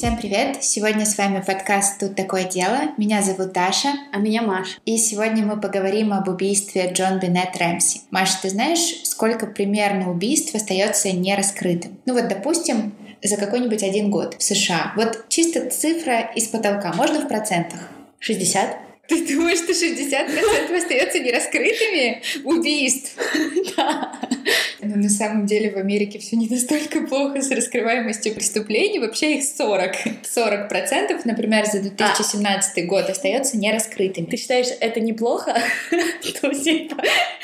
Всем привет! Сегодня с вами подкаст «Тут такое дело». Меня зовут Даша. А меня Маша. И сегодня мы поговорим об убийстве Джон Бинет Рэмси. Маша, ты знаешь, сколько примерно убийств остается нераскрытым? Ну вот, допустим, за какой-нибудь один год в США. Вот чисто цифра из потолка. Можно в процентах? 60? Ты думаешь, что 60% остается нераскрытыми убийств? Да. Но на самом деле в Америке все не настолько плохо с раскрываемостью преступлений. Вообще их 40. 40%, например, за 2017 а. год остается нераскрытыми. Ты считаешь, это неплохо?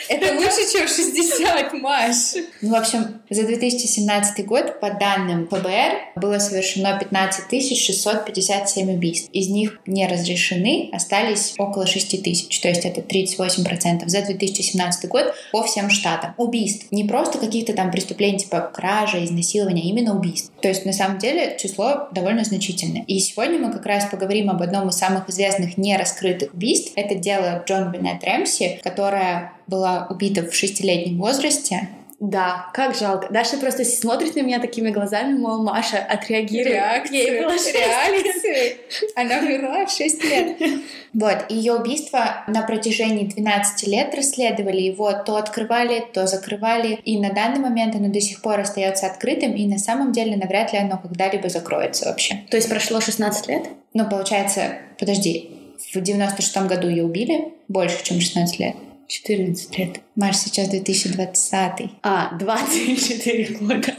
Это лучше, чем 60, Маш. Ну, в общем, за 2017 год, по данным ФБР, было совершено 15 657 убийств. Из них не разрешены остались около 6 тысяч, то есть это 38% за 2017 год по всем штатам. Убийств. Не просто каких-то там преступлений типа кража, изнасилования, а именно убийств. То есть на самом деле число довольно значительное. И сегодня мы как раз поговорим об одном из самых известных нераскрытых убийств. Это дело Джон Беннет Рэмси, которая была убита в шестилетнем возрасте да, как жалко. Даша просто смотрит на меня такими глазами, мол, Маша, отреагируй. Реакция. Ей было 6 Реакции. Она умерла в 6 лет. Вот, ее убийство на протяжении 12 лет расследовали. Его то открывали, то закрывали. И на данный момент оно до сих пор остается открытым, и на самом деле навряд ли оно когда-либо закроется вообще. То есть прошло 16 лет? Ну, получается, подожди, в 96 году ее убили, больше, чем 16 лет. 14 лет. Маш, сейчас 2020. А, 24 года.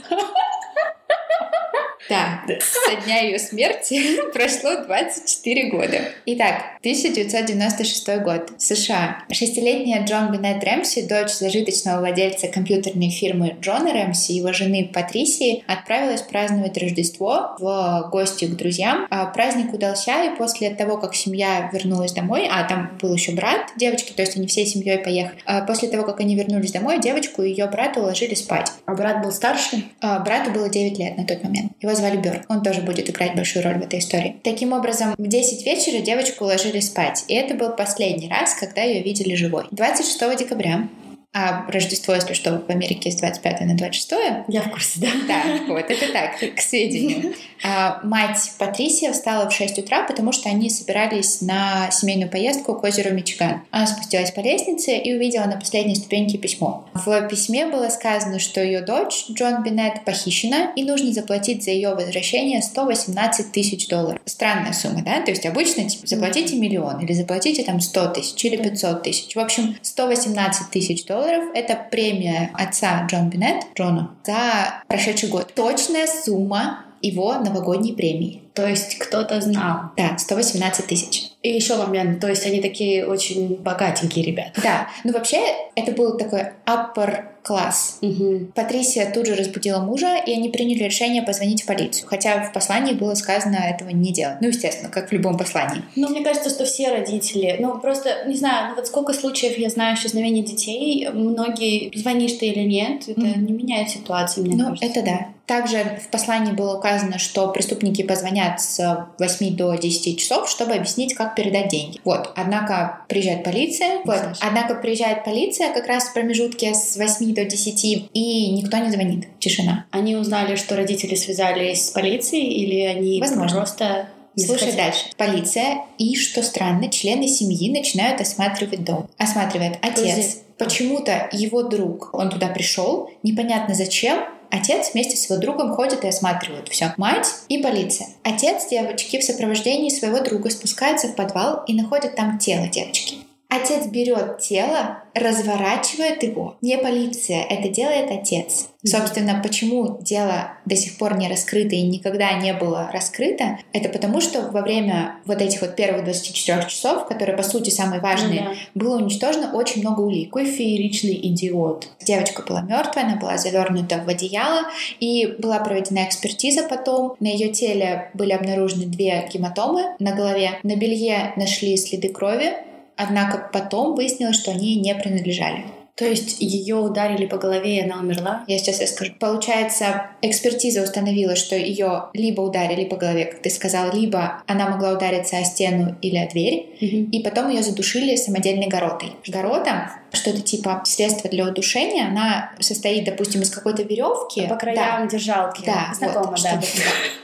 Да, со дня ее смерти прошло 24 года. Итак, 1996 год. США. Шестилетняя Джон Беннет Рэмси, дочь зажиточного владельца компьютерной фирмы Джона Рэмси, его жены Патрисии, отправилась праздновать Рождество в гости к друзьям. А праздник удался, и после того, как семья вернулась домой, а там был еще брат девочки, то есть они всей семьей поехали, а после того, как они вернулись домой, девочку и ее брата уложили спать. А брат был старше? А, брату было 9 лет на тот момент. Его звали Бёрд. Он тоже будет играть большую роль в этой истории. Таким образом, в 10 вечера девочку уложили спать. И это был последний раз, когда ее видели живой. 26 декабря а Рождество, если что, в Америке с 25 на 26. Я в курсе, да. Да, вот, это так, к сведению. А мать Патрисия встала в 6 утра, потому что они собирались на семейную поездку к озеру Мичиган. Она спустилась по лестнице и увидела на последней ступеньке письмо. В письме было сказано, что ее дочь, Джон Бинет, похищена, и нужно заплатить за ее возвращение 118 тысяч долларов. Странная сумма, да? То есть обычно типа, заплатите миллион, или заплатите там 100 тысяч, или 500 тысяч. В общем, 118 тысяч долларов долларов. Это премия отца Джон Бинет, Джона, за прошедший год. Точная сумма его новогодней премии. То есть кто-то знал. Да, 118 тысяч. И еще момент, то есть они такие очень богатенькие ребята. Да, ну вообще это был такой upper класс. Угу. Патрисия тут же разбудила мужа, и они приняли решение позвонить в полицию. Хотя в послании было сказано этого не делать. Ну, естественно, как в любом послании. Ну, мне кажется, что все родители, ну, просто, не знаю, ну, вот сколько случаев я знаю исчезновения детей, многие, звонишь ты или нет, это mm не меняет ситуацию, мне ну, кажется. это да. Также в послании было указано, что преступники позвонят с 8 до 10 часов, чтобы объяснить, как передать деньги. Вот. Однако приезжает полиция. Вот. Однако приезжает полиция как раз в промежутке с 8 до 10, и никто не звонит. Тишина. Они узнали, что родители связались с полицией, или они Возможно. просто Слушай дальше. Полиция и, что странно, члены семьи начинают осматривать дом. Осматривает отец. Почему-то его друг, он туда пришел, непонятно зачем, Отец вместе с его другом ходит и осматривают все. Мать и полиция. Отец девочки в сопровождении своего друга спускается в подвал и находит там тело девочки. Отец берет тело, разворачивает его. Не полиция, это делает отец. Собственно, почему дело до сих пор не раскрыто и никогда не было раскрыто, это потому, что во время вот этих вот первых 24 часов, которые, по сути, самые важные, ну, да. было уничтожено очень много улик. Какой фееричный идиот. Девочка была мертвая, она была завернута в одеяло, и была проведена экспертиза потом. На ее теле были обнаружены две гематомы на голове. На белье нашли следы крови, Однако потом выяснилось, что они не принадлежали. То есть ее ударили по голове, и она умерла? Я сейчас расскажу. Получается, экспертиза установила, что ее либо ударили по голове, как ты сказал, либо она могла удариться о стену или о дверь, Мгм. и потом ее задушили самодельной горотой. Горота что-то типа средство для удушения, она состоит, допустим, из какой-то веревки. По краям держалки. Да, Знакомо, вот, да.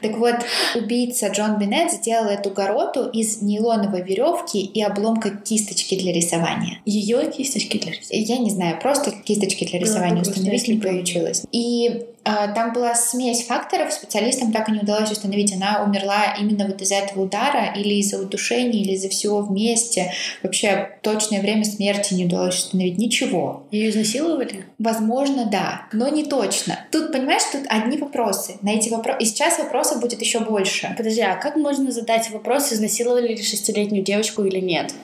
Так вот, убийца Джон Бинет сделал эту гороту из нейлоновой веревки и обломка кисточки для рисования. Ее кисточки для рисования. Я не знаю, просто кисточки для рисования грустно, установить не получилось. И а, там была смесь факторов, специалистам так и не удалось установить, она умерла именно вот из-за этого удара или из-за удушения, или из-за всего вместе. Вообще точное время смерти не удалось установить ничего. Ее изнасиловали? Возможно, да, но не точно. Тут, понимаешь, тут одни вопросы. На эти вопросы... И сейчас вопросов будет еще больше. Подожди, а как можно задать вопрос, изнасиловали ли шестилетнюю девочку или нет?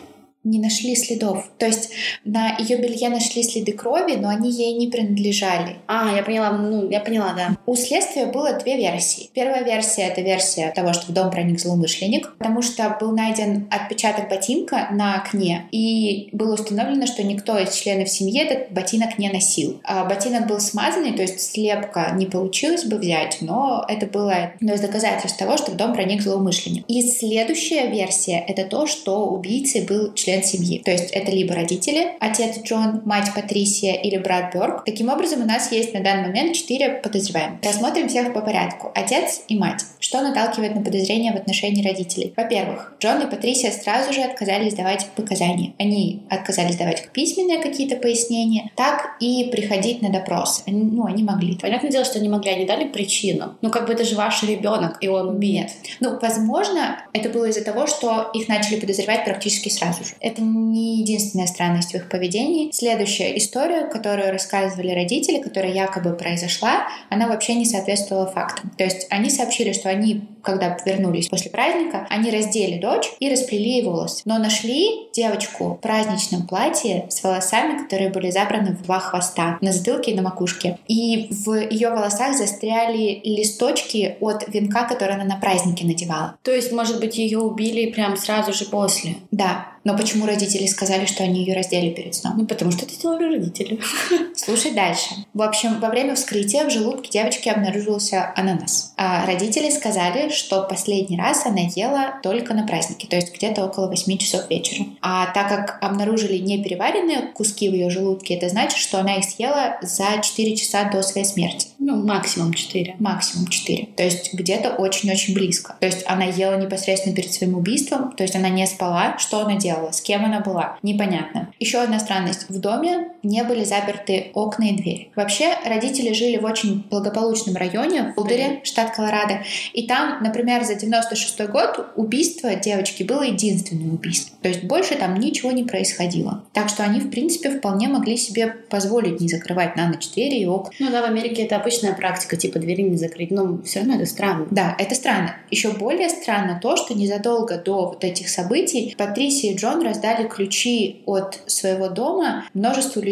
Не нашли следов. То есть на ее белье нашли следы крови, но они ей не принадлежали. А, я поняла, ну, я поняла, да. У следствия было две версии. Первая версия — это версия того, что в дом проник злоумышленник, потому что был найден отпечаток ботинка на окне, и было установлено, что никто из членов семьи этот ботинок не носил. А ботинок был смазанный, то есть слепка не получилось бы взять, но это было одно из доказательств того, что в дом проник злоумышленник. И следующая версия — это то, что убийцей был член семьи. То есть это либо родители, отец Джон, мать Патрисия или брат Бёрк. Таким образом, у нас есть на данный момент четыре подозреваемых. Рассмотрим всех по порядку. Отец и мать. Что наталкивает на подозрения в отношении родителей? Во-первых, Джон и Патрисия сразу же отказались давать показания. Они отказались давать как письменные какие-то пояснения, так и приходить на допросы. Они, ну, они могли. Понятное дело, что они могли, они дали причину. Ну, как бы это же ваш ребенок, и он убит. Нет. Ну, возможно, это было из-за того, что их начали подозревать практически сразу же. Это не единственная странность в их поведении. Следующая история, которую рассказывали родители, которая якобы произошла, она вообще не соответствовала фактам. То есть они сообщили, что они, когда вернулись после праздника, они раздели дочь и расплели ей волосы. Но нашли девочку в праздничном платье с волосами, которые были забраны в два хвоста на затылке и на макушке. И в ее волосах застряли листочки от венка, который она на празднике надевала. То есть, может быть, ее убили прям сразу же после? Да, но почему родители сказали, что они ее раздели перед сном? Ну, потому что это сделали родители. Слушай дальше. В общем, во время вскрытия в желудке девочки обнаружился ананас. А родители сказали, что последний раз она ела только на празднике, то есть где-то около 8 часов вечера. А так как обнаружили непереваренные куски в ее желудке, это значит, что она их съела за 4 часа до своей смерти. Ну, максимум 4. Максимум 4. То есть где-то очень-очень близко. То есть она ела непосредственно перед своим убийством, то есть она не спала. Что она делала? С кем она была? Непонятно. Еще одна странность. В доме не были заперты окна и двери. Вообще, родители жили в очень благополучном районе, в Болдере, штат Колорадо. И там, например, за 96 год убийство девочки было единственным убийством. То есть больше там ничего не происходило. Так что они, в принципе, вполне могли себе позволить не закрывать на ночь двери и окна. Ну да, в Америке это обычная практика, типа двери не закрыть. Но все равно это странно. Да, это странно. Еще более странно то, что незадолго до вот этих событий Патрисия и Джон раздали ключи от своего дома множеству людей,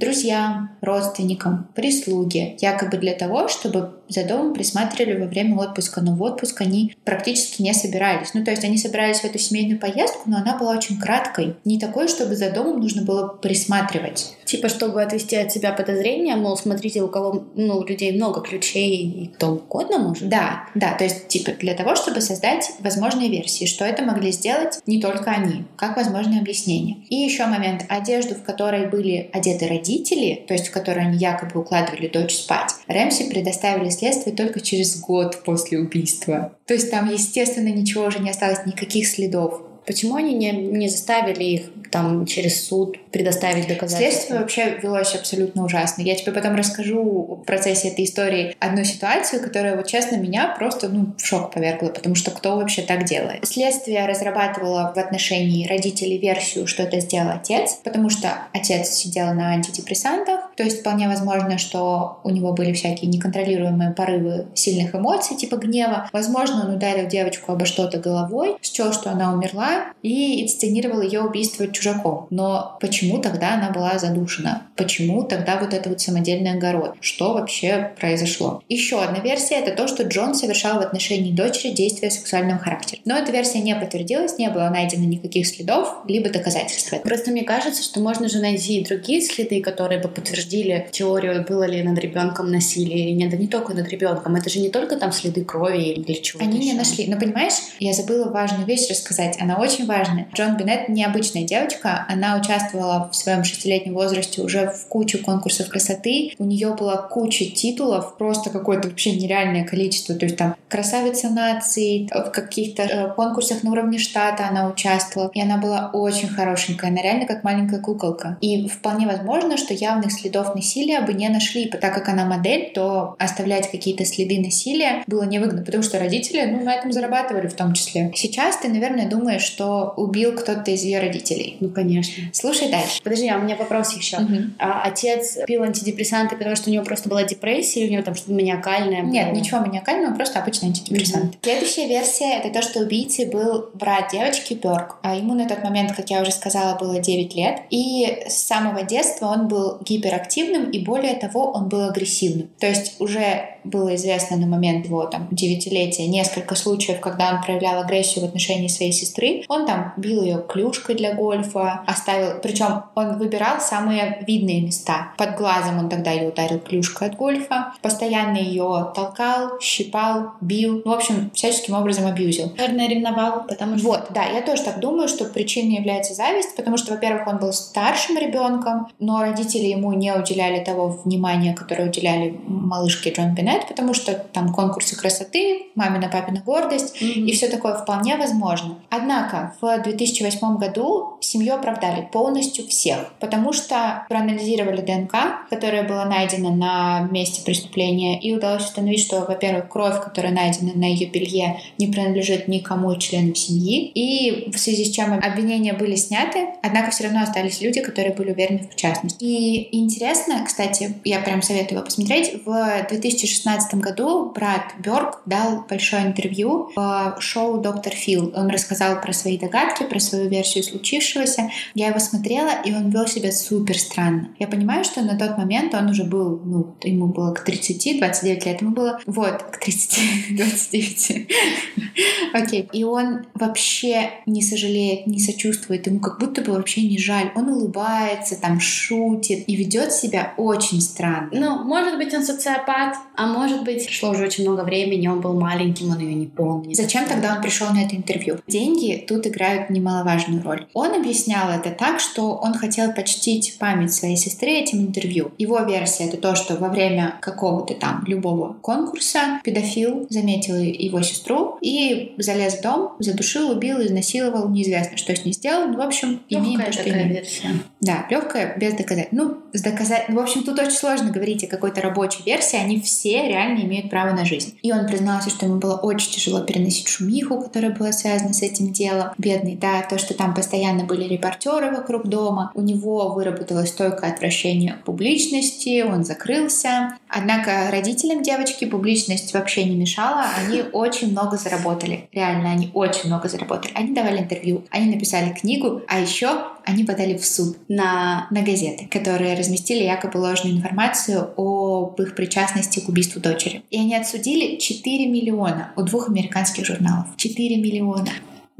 друзьям, родственникам, прислуге, якобы для того, чтобы за домом присматривали во время отпуска, но в отпуск они практически не собирались. Ну, то есть они собирались в эту семейную поездку, но она была очень краткой. Не такой, чтобы за домом нужно было присматривать. Типа, чтобы отвести от себя подозрения, мол, смотрите, у кого, ну, у людей много ключей, и кто угодно может. Да, да, то есть типа для того, чтобы создать возможные версии, что это могли сделать не только они, как возможное объяснение. И еще момент, одежду, в которой были одеты родители, то есть в которой они якобы укладывали дочь спать, Рэмси предоставили следствию только через год после убийства. То есть там, естественно, ничего уже не осталось, никаких следов. Почему они не, не заставили их там через суд предоставить доказательства? Следствие вообще велось абсолютно ужасно. Я тебе потом расскажу в процессе этой истории одну ситуацию, которая, вот честно, меня просто ну, в шок повергла, потому что кто вообще так делает? Следствие разрабатывало в отношении родителей версию, что это сделал отец, потому что отец сидел на антидепрессантах, то есть вполне возможно, что у него были всякие неконтролируемые порывы сильных эмоций, типа гнева. Возможно, он ударил девочку обо что-то головой, счел, что она умерла, и инсценировала ее убийство чужаком. Но почему тогда она была задушена? Почему тогда вот это вот самодельный огород? Что вообще произошло? Еще одна версия — это то, что Джон совершал в отношении дочери действия сексуального характера. Но эта версия не подтвердилась, не было найдено никаких следов, либо доказательств. Просто мне кажется, что можно же найти и другие следы, которые бы подтвердили теорию, было ли над ребенком насилие или нет. Да не только над ребенком. Это же не только там следы крови или чего-то Они еще. не нашли. Но понимаешь, я забыла важную вещь рассказать. Она очень важная. Джон Бинет необычная девочка. Она участвовала в своем шестилетнем возрасте уже в кучу конкурсов красоты. У нее была куча титулов, просто какое-то вообще нереальное количество. То есть там красавица нации, в каких-то э, конкурсах на уровне штата она участвовала. И она была очень хорошенькая. Она реально как маленькая куколка. И вполне возможно, что явных следов насилия бы не нашли. Так как она модель, то оставлять какие-то следы насилия было невыгодно, потому что родители ну, на этом зарабатывали в том числе. Сейчас ты, наверное, думаешь, что убил кто-то из ее родителей. Ну, конечно. Слушай дальше. Подожди, а у меня вопрос еще. Мгм. А отец пил антидепрессанты, потому что у него просто была депрессия, у него там что-то маниакальное было? Нет, ничего маниакального, просто обычный антидепрессант. Следующая версия — это то, что убийцей был брат девочки Бёрк. А ему на тот момент, как я уже сказала, было 9 лет. И с самого детства он был гиперактивным, и более того, он был агрессивным. То есть уже было известно на момент его там девятилетия несколько случаев, когда он проявлял агрессию в отношении своей сестры. Он там бил ее клюшкой для гольфа, оставил, причем он выбирал самые видные места. Под глазом он тогда ее ударил клюшкой от гольфа, постоянно ее толкал, щипал, бил, ну, в общем, всяческим образом абьюзил. Наверное, ревновал, потому что... Вот, да, я тоже так думаю, что причиной является зависть, потому что, во-первых, он был старшим ребенком, но родители ему не уделяли того внимания, которое уделяли малышке Джон Бинет, потому что там конкурсы красоты, мамина папина гордость, Мгм. и все такое вполне возможно. Однако в 2008 году семью оправдали полностью всех, потому что проанализировали ДНК, которая была найдена на месте преступления, и удалось установить, что, во-первых, кровь, которая найдена на ее белье, не принадлежит никому из членов семьи, и в связи с чем обвинения были сняты, однако все равно остались люди, которые были уверены в причастности. И интересно, кстати, я прям советую его посмотреть, в 2016 году брат Бёрк дал большое интервью в шоу «Доктор Фил». Он рассказал про свои догадки, про свою версию случившегося. Я его смотрела, и он вел себя супер странно. Я понимаю, что на тот момент он уже был, ну, ему было к 30, 29 лет ему было. Вот, к 30, 29. Окей. И он вообще не сожалеет, не сочувствует, ему как будто бы вообще не жаль. Он улыбается, там шутит и ведет себя очень странно. Ну, может быть, он социопат, а может быть, прошло уже очень много времени, он был маленьким, он ее не помнит. Зачем тогда он пришел на это интервью? Деньги тут играют немаловажную роль. Он объяснял это так, что он хотел почтить память своей сестры этим интервью. Его версия это то, что во время какого-то там любого конкурса педофил заметил его сестру и залез в дом, задушил, убил, изнасиловал, неизвестно, что с ней сделал. Ну, в общем, имеем Легкая то, что имеем. версия. Да, легкая, без доказательств. Ну, с доказа- В общем, тут очень сложно говорить о какой-то рабочей версии. Они все реально имеют право на жизнь. И он признался, что ему было очень тяжело переносить шумиху, которая была связана с этим делом. Бедный, да, то, что там постоянно были репортеры вокруг дома. У него выработалось стойкое отвращение к публичности, он закрылся. Однако родителям девочки публичность вообще не мешала. Они очень много заработали. Реально, они очень много заработали. Они давали интервью, они написали книгу, а еще они подали в суд На... на газеты, которые разместили якобы ложную информацию об их причастности к убийству дочери. И они отсудили 4 миллиона у двух американских журналов. 4 миллиона.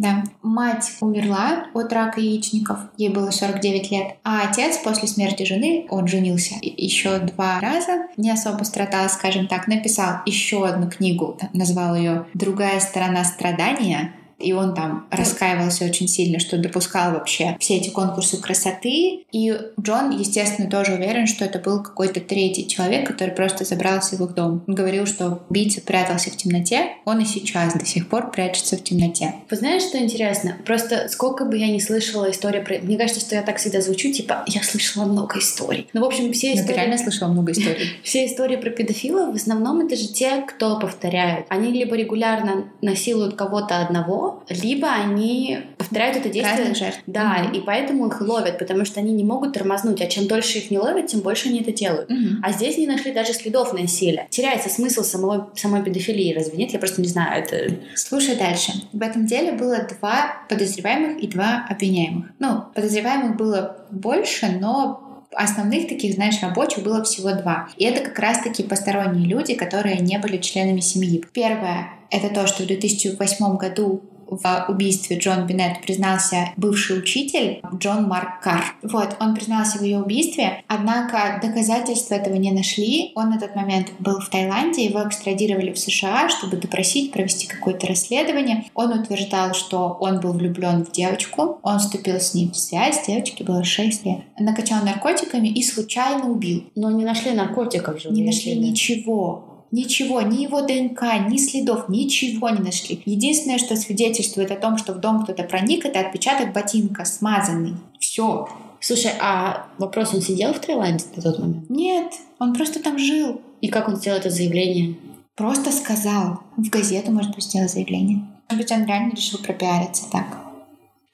Да. Мать умерла от рака яичников, ей было 49 лет. А отец после смерти жены, он женился еще два раза, не особо страдал, скажем так, написал еще одну книгу, назвал ее «Другая сторона страдания», и он там раскаивался очень сильно, что допускал вообще все эти конкурсы красоты. И Джон, естественно, тоже уверен, что это был какой-то третий человек, который просто забрался в их дом. Он говорил, что убийца прятался в темноте, он и сейчас до сих пор прячется в темноте. Вы знаете, что интересно? Просто сколько бы я не слышала истории про... Мне кажется, что я так всегда звучу, типа, я слышала много историй. Ну, в общем, все Но ты истории... реально слышала много историй. Все истории про педофилов в основном это же те, кто повторяют. Они либо регулярно насилуют кого-то одного, либо они повторяют это действие. жертв. Да, угу. и поэтому их ловят, потому что они не могут тормознуть, а чем дольше их не ловят, тем больше они это делают. Угу. А здесь не нашли даже следов насилия. Теряется смысл самого, самой педофилии, разве нет? Я просто не знаю, это... Слушай дальше. В этом деле было два подозреваемых и два обвиняемых. Ну, подозреваемых было больше, но основных таких, знаешь, рабочих было всего два. И это как раз-таки посторонние люди, которые не были членами семьи. Первое — это то, что в 2008 году в убийстве Джон Биннет признался бывший учитель Джон Марк Карр. Вот, он признался в ее убийстве, однако доказательства этого не нашли. Он на тот момент был в Таиланде, его экстрадировали в США, чтобы допросить, провести какое-то расследование. Он утверждал, что он был влюблен в девочку, он вступил с ней в связь, девочке было 6 лет, накачал наркотиками и случайно убил. Но не нашли наркотиков же. Не нашли ничего. Ничего, ни его ДНК, ни следов, ничего не нашли. Единственное, что свидетельствует о том, что в дом кто-то проник, это отпечаток ботинка, смазанный. Все. Слушай, а вопрос, он сидел в Таиланде на тот момент? Нет, он просто там жил. И как он сделал это заявление? Просто сказал. В газету, может быть, сделал заявление. Может быть, он реально решил пропиариться так.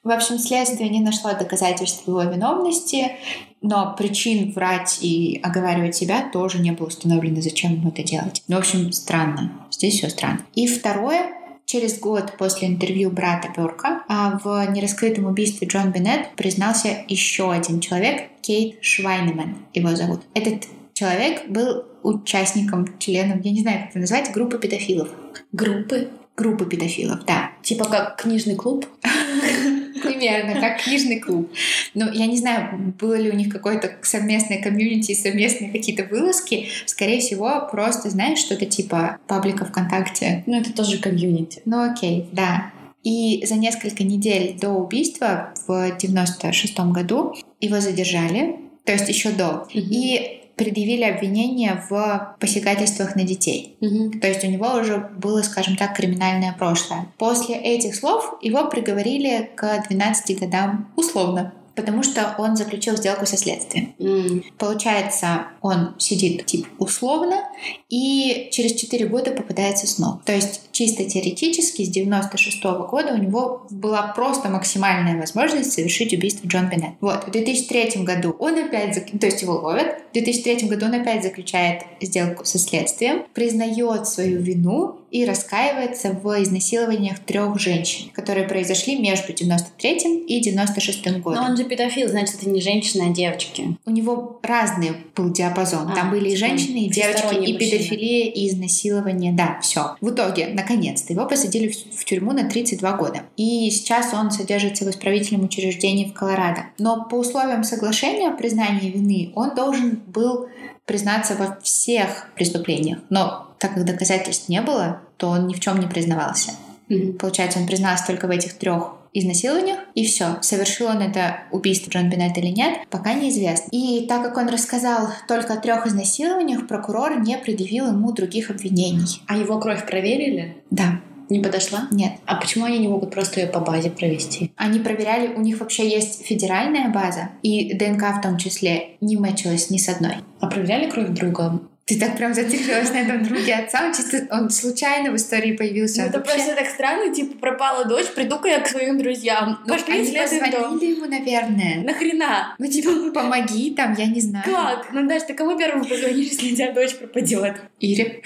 В общем, следствие не нашло доказательств его виновности, но причин врать и оговаривать себя тоже не было установлено, зачем ему это делать. Ну, в общем, странно. Здесь все странно. И второе, Через год после интервью брата Берка а в нераскрытом убийстве Джон Беннет признался еще один человек, Кейт Швайнеман его зовут. Этот человек был участником, членом, я не знаю, как это назвать, группы педофилов. Группы? Группы педофилов, да. Типа как книжный клуб? Примерно, как книжный клуб. Ну, я не знаю, было ли у них какое-то совместное комьюнити, совместные какие-то вылазки. Скорее всего, просто, знаешь, что-то типа паблика ВКонтакте. Ну, это тоже комьюнити. Ну, окей, да. И за несколько недель до убийства в 96 году его задержали, то есть еще до. Mm-hmm. И предъявили обвинение в посягательствах на детей. Угу. То есть у него уже было, скажем так, криминальное прошлое. После этих слов его приговорили к 12 годам условно потому что он заключил сделку со следствием. Mm. Получается, он сидит типа условно и через 4 года попадается снова. То есть чисто теоретически с 96 -го года у него была просто максимальная возможность совершить убийство Джон Беннет. Вот, в 2003 году он опять, то есть его ловят, в 2003 году он опять заключает сделку со следствием, признает свою вину и раскаивается в изнасилованиях трех женщин, которые произошли между 93 и 96 годом. Но он же педофил, значит, это не женщина, а девочки. У него разный был диапазон. А, Там были и женщины, и девочки, и педофилия, и изнасилование. Да, все. В итоге, наконец-то, его посадили в тюрьму на 32 года. И сейчас он содержится в исправительном учреждении в Колорадо. Но по условиям соглашения о признании вины он должен был признаться во всех преступлениях. Но так как доказательств не было, то он ни в чем не признавался. Mm-hmm. Получается, он признался только в этих трех изнасилованиях, и все. Совершил он это убийство Джон Беннет или нет, пока неизвестно. И так как он рассказал только о трех изнасилованиях, прокурор не предъявил ему других обвинений. А его кровь проверили? Да. Не подошла? Нет. А почему они не могут просто ее по базе провести? Они проверяли, у них вообще есть федеральная база, и ДНК в том числе не мэчилась ни с одной. А проверяли кровь друга ты так прям зациклилась на этом друге отца, он чисто, он случайно в истории появился. Ну, это вообще... просто так странно, типа, пропала дочь, приду-ка я к своим друзьям. Ну, Пошли они позвонили дом. ему, наверное. Нахрена? Ну, типа, помоги там, я не знаю. Как? Ну, Даша, ты кому первому позвонишь, если у тебя дочь пропадет? Ире.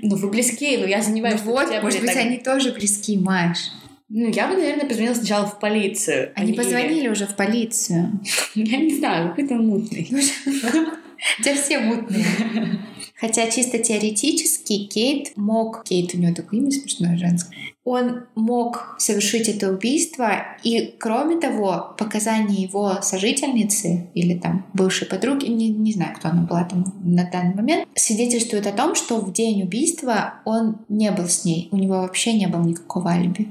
Ну, вы близкие, но я занимаюсь. Ну вот, может быть, они тоже близки, Маш. Ну, я бы, наверное, позвонила сначала в полицию. Они позвонили уже в полицию. Я не знаю, какой-то мутный. Те все мутные. Хотя чисто теоретически Кейт мог... Кейт, у него такое имя смешное женское. Он мог совершить это убийство, и, кроме того, показания его сожительницы или там бывшей подруги, не, не знаю, кто она была там на данный момент, свидетельствуют о том, что в день убийства он не был с ней, у него вообще не было никакого алиби.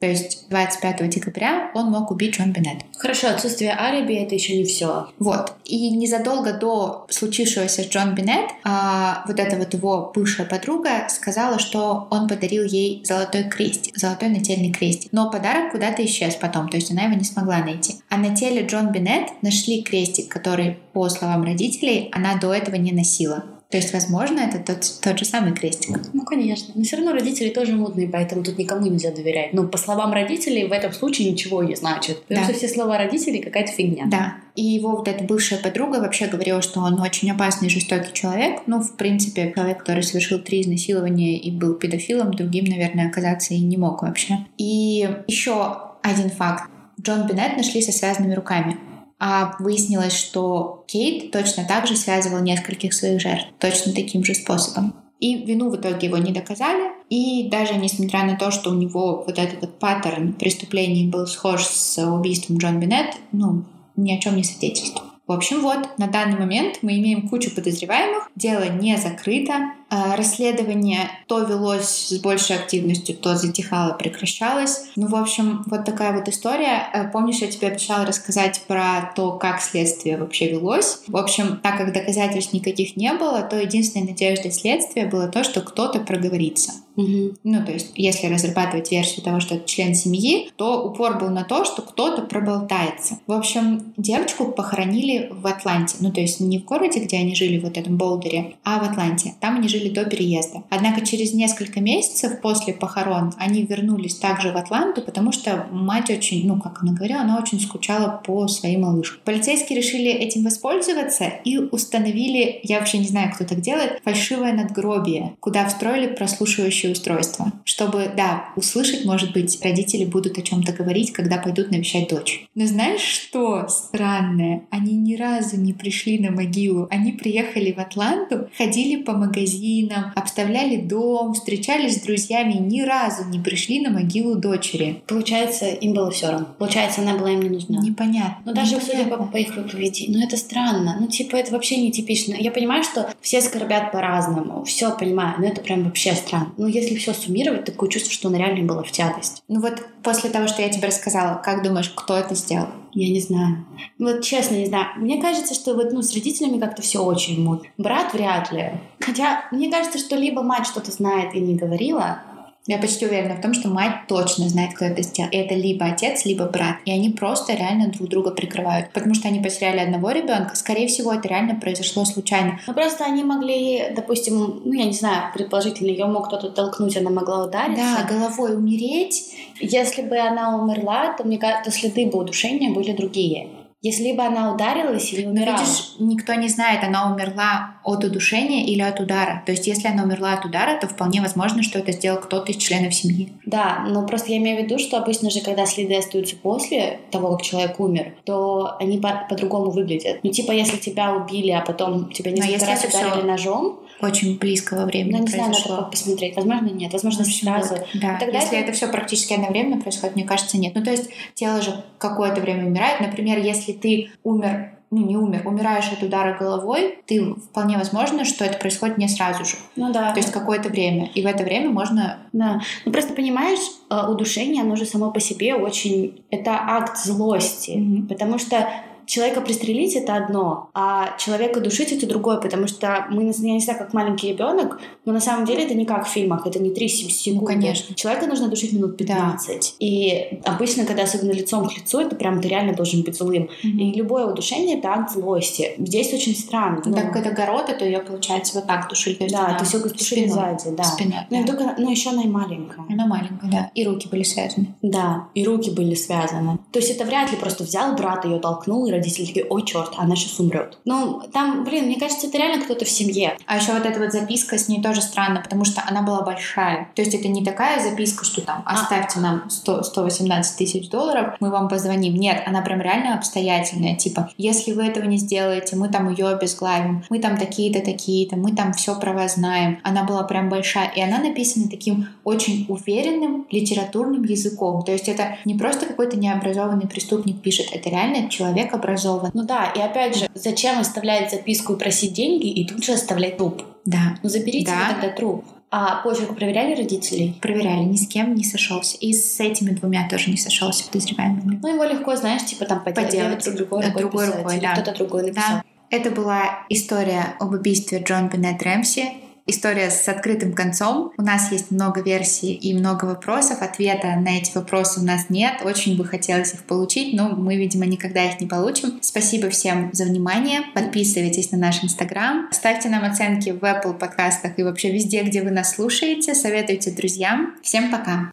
То есть 25 декабря он мог убить Джон Беннет. Хорошо, отсутствие алиби — это еще не все. Вот. И незадолго до случившегося с Джон Беннет а, вот эта вот его бывшая подруга сказала, что он подарил ей золотой крестик, золотой нательный крестик. Но подарок куда-то исчез потом, то есть она его не смогла найти. А на теле Джон Беннет нашли крестик, который, по словам родителей, она до этого не носила. То есть, возможно, это тот, тот же самый крестик. Ну, конечно. Но все равно родители тоже модные, поэтому тут никому нельзя доверять. Но по словам родителей, в этом случае ничего не значит. Потому да. что все слова родителей какая-то фигня. Да. И его вот эта бывшая подруга вообще говорила, что он очень опасный и жестокий человек. Ну, в принципе, человек, который совершил три изнасилования и был педофилом, другим, наверное, оказаться и не мог вообще. И еще один факт. Джон Беннет нашли со связанными руками. А выяснилось, что Кейт точно так же связывал нескольких своих жертв, точно таким же способом. И вину в итоге его не доказали. И даже несмотря на то, что у него вот этот вот паттерн преступлений был схож с убийством Джон Беннет, ну, ни о чем не свидетельствует. В общем, вот, на данный момент мы имеем кучу подозреваемых, дело не закрыто, расследование то велось с большей активностью, то затихало, прекращалось. Ну, в общем, вот такая вот история. Э, помнишь, я тебе обещала рассказать про то, как следствие вообще велось? В общем, так как доказательств никаких не было, то единственной надеждой следствия было то, что кто-то проговорится. Угу. Ну, то есть, если разрабатывать версию того, что это член семьи, то упор был на то, что кто-то проболтается. В общем, девочку похоронили в Атланте. Ну, то есть не в городе, где они жили, в вот этом Болдере, а в Атланте. Там они жили жили до переезда. Однако через несколько месяцев после похорон они вернулись также в Атланту, потому что мать очень, ну, как она говорила, она очень скучала по своей малышке. Полицейские решили этим воспользоваться и установили, я вообще не знаю, кто так делает, фальшивое надгробие, куда встроили прослушивающее устройство, чтобы, да, услышать, может быть, родители будут о чем-то говорить, когда пойдут навещать дочь. Но знаешь, что странное? Они ни разу не пришли на могилу. Они приехали в Атланту, ходили по магазинам, магазинам, обставляли дом, встречались с друзьями ни разу не пришли на могилу дочери. Получается, им было все равно. Получается, она была им не нужна. Непонятно. Ну, даже Непонятно. судя по, по их поведению. Ну, это странно. Ну, типа, это вообще не типично. Я понимаю, что все скорбят по-разному. Все понимаю, но это прям вообще странно. Ну, если все суммировать, такое чувство, что она реально была в тягость. Ну, вот после того, что я тебе рассказала, как думаешь, кто это сделал? Я не знаю. Вот честно не знаю. Мне кажется, что вот ну, с родителями как-то все очень мут. Брат вряд ли. Хотя мне кажется, что либо мать что-то знает и не говорила, я почти уверена в том, что мать точно знает, кто это сделал. И это либо отец, либо брат. И они просто реально друг друга прикрывают. Потому что они потеряли одного ребенка. Скорее всего, это реально произошло случайно. Ну просто они могли, допустим, ну я не знаю, предположительно, ее мог кто-то толкнуть, она могла удариться. Да, головой умереть. Если бы она умерла, то мне кажется, следы бы удушения были другие. Если бы она ударилась или умерла. Но видишь, никто не знает, она умерла от удушения или от удара. То есть, если она умерла от удара, то вполне возможно, что это сделал кто-то из членов семьи. Да, но просто я имею в виду, что обычно же, когда следы остаются после того, как человек умер, то они по- по-другому выглядят. Ну, типа, если тебя убили, а потом тебя несколько раз ударили ножом, очень близко во времени ну, не произошло. знаю, надо посмотреть. Возможно, нет. Возможно, общем, сразу. Вот, да. Тогда Если это... это все практически одновременно происходит, мне кажется, нет. Ну, то есть тело же какое-то время умирает. Например, если ты умер ну, не умер, умираешь от удара головой, ты вполне возможно, что это происходит не сразу же. Ну да. То есть какое-то время. И в это время можно... Да. Ну просто понимаешь, э, удушение, оно же само по себе очень... Это акт злости. Mm-hmm. Потому что человека пристрелить это одно, а человека душить это другое, потому что мы, я не знаю, как маленький ребенок, но на самом деле это не как в фильмах, это не 3 секунды. Ну, конечно. Человека нужно душить минут 15. Да. И обычно, когда особенно лицом к лицу, это прям ты реально должен быть злым. Mm-hmm. И любое удушение это акт злости. Здесь очень странно. Ну, так это города, то ее, получается, вот так душили. То да, ты все душили сзади, да. Спина, ну, да. Только, ну, еще она и маленькая. Она маленькая, да. И руки были связаны. Да, и руки были связаны. То есть это вряд ли просто взял брат, ее толкнул, и родители такие, ой, черт, она сейчас умрет. Ну, там, блин, мне кажется, это реально кто-то в семье. А еще вот эта вот записка с ней тоже странно, потому что она была большая. То есть это не такая записка, что там а. оставьте а. нам 100, 118 тысяч долларов, мы вам позвоним. Нет, она прям реально обстоятельная. Типа, если вы этого не сделаете, мы там ее обезглавим, мы там такие-то, такие-то, мы там все про вас знаем. Она была прям большая. И она написана таким очень уверенным литературным языком. То есть это не просто какой-то необразованный преступник пишет, это реально человек образован. Ну да, и опять же, зачем оставлять записку и просить деньги и тут же оставлять труп? Да. Ну заберите да. тогда труп. А почерк проверяли родителей? Проверяли, ни с кем не сошелся. И с этими двумя тоже не сошелся подозреваемыми. Ну, его легко, знаешь, типа там поделать, поделать другой рукой, другой рукой да. кто-то другой написал. Да. Это была история об убийстве Джон Беннет Рэмси история с открытым концом. У нас есть много версий и много вопросов. Ответа на эти вопросы у нас нет. Очень бы хотелось их получить, но мы, видимо, никогда их не получим. Спасибо всем за внимание. Подписывайтесь на наш Инстаграм. Ставьте нам оценки в Apple подкастах и вообще везде, где вы нас слушаете. Советуйте друзьям. Всем пока!